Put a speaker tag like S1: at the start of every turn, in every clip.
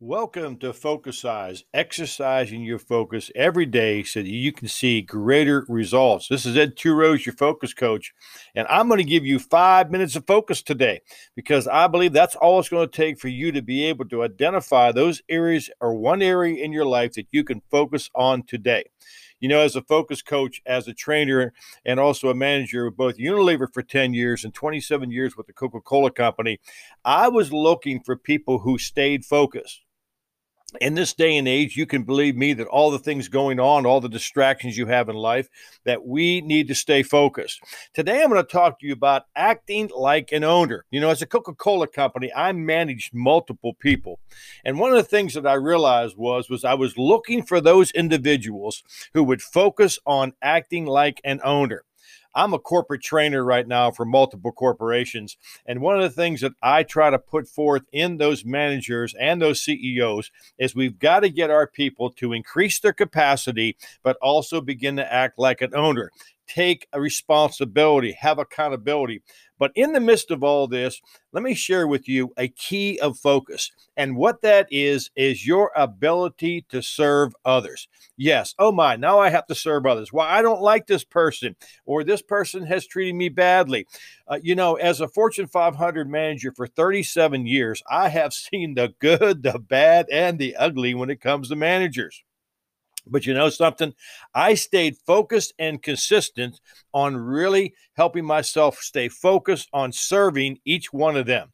S1: Welcome to Focus exercising your focus every day so that you can see greater results. This is Ed Turose, your focus coach, and I'm going to give you five minutes of focus today because I believe that's all it's going to take for you to be able to identify those areas or one area in your life that you can focus on today you know, as a focus coach, as a trainer, and also a manager of both Unilever for 10 years and 27 years with the Coca Cola Company, I was looking for people who stayed focused in this day and age, you can believe me that all the things going on, all the distractions you have in life, that we need to stay focused. Today, I'm going to talk to you about acting like an owner. You know, as a Coca Cola company, I managed multiple people. And one of the things that I realized was, was I was looking for those individuals who would focus on acting like an owner. I'm a corporate trainer right now for multiple corporations. And one of the things that I try to put forth in those managers and those CEOs is we've got to get our people to increase their capacity, but also begin to act like an owner take a responsibility, have accountability. But in the midst of all this, let me share with you a key of focus. And what that is, is your ability to serve others. Yes, oh my, now I have to serve others. Well, I don't like this person, or this person has treated me badly. Uh, you know, as a Fortune 500 manager for 37 years, I have seen the good, the bad, and the ugly when it comes to managers. But you know something? I stayed focused and consistent on really helping myself stay focused on serving each one of them.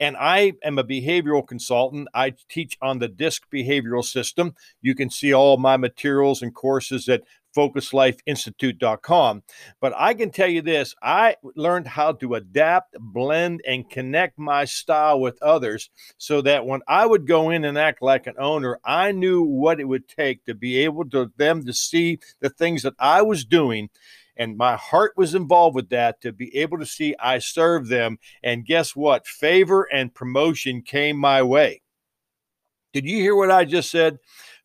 S1: And I am a behavioral consultant. I teach on the DISC behavioral system. You can see all my materials and courses at focuslifeinstitute.com. But I can tell you this I learned how to adapt, blend, and connect my style with others so that when I would go in and act like an owner, I knew what it would take to be able to them to see the things that I was doing and my heart was involved with that to be able to see I served them. And guess what? Favor and promotion came my way. Did you hear what I just said?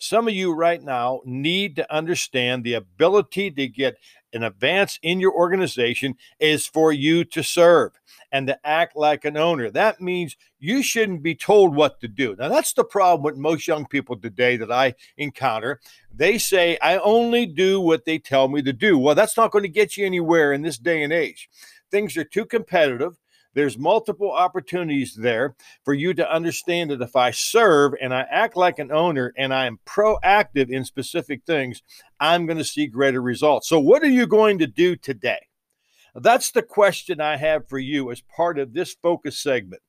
S1: Some of you right now need to understand the ability to get an advance in your organization is for you to serve and to act like an owner. That means you shouldn't be told what to do. Now, that's the problem with most young people today that I encounter. They say, I only do what they tell me to do. Well, that's not going to get you anywhere in this day and age. Things are too competitive. There's multiple opportunities there for you to understand that if I serve and I act like an owner and I am proactive in specific things, I'm going to see greater results. So, what are you going to do today? That's the question I have for you as part of this focus segment.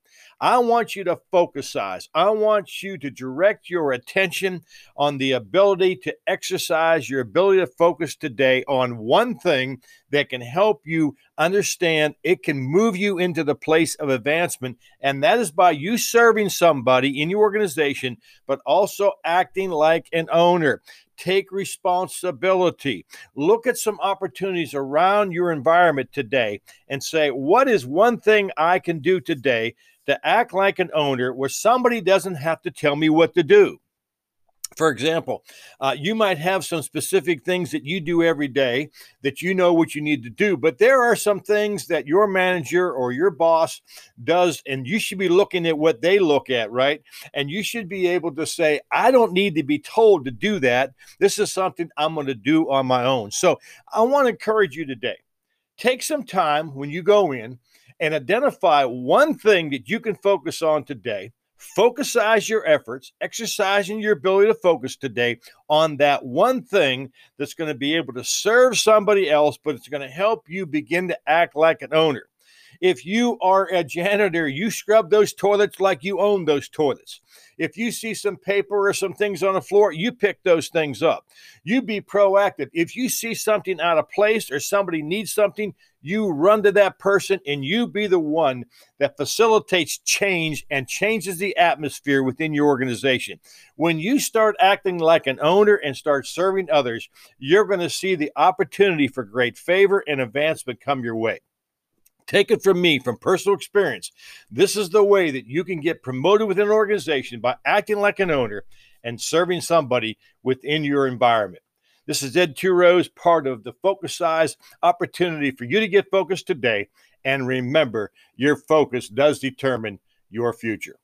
S1: I want you to focus. I want you to direct your attention on the ability to exercise your ability to focus today on one thing that can help you understand it can move you into the place of advancement. And that is by you serving somebody in your organization, but also acting like an owner take responsibility. Look at some opportunities around your environment today and say, what is one thing I can do today to act like an owner where somebody doesn't have to tell me what to do? For example, uh, you might have some specific things that you do every day that you know what you need to do, but there are some things that your manager or your boss does, and you should be looking at what they look at, right? And you should be able to say, I don't need to be told to do that. This is something I'm going to do on my own. So I want to encourage you today take some time when you go in and identify one thing that you can focus on today Focusize your efforts, exercising your ability to focus today on that one thing that's going to be able to serve somebody else, but it's going to help you begin to act like an owner. If you are a janitor, you scrub those toilets like you own those toilets. If you see some paper or some things on the floor, you pick those things up. You be proactive. If you see something out of place or somebody needs something, you run to that person and you be the one that facilitates change and changes the atmosphere within your organization. When you start acting like an owner and start serving others, you're going to see the opportunity for great favor and advancement come your way. Take it from me, from personal experience. This is the way that you can get promoted within an organization by acting like an owner and serving somebody within your environment. This is Ed Turose, part of the Focusize opportunity for you to get focused today. And remember, your focus does determine your future.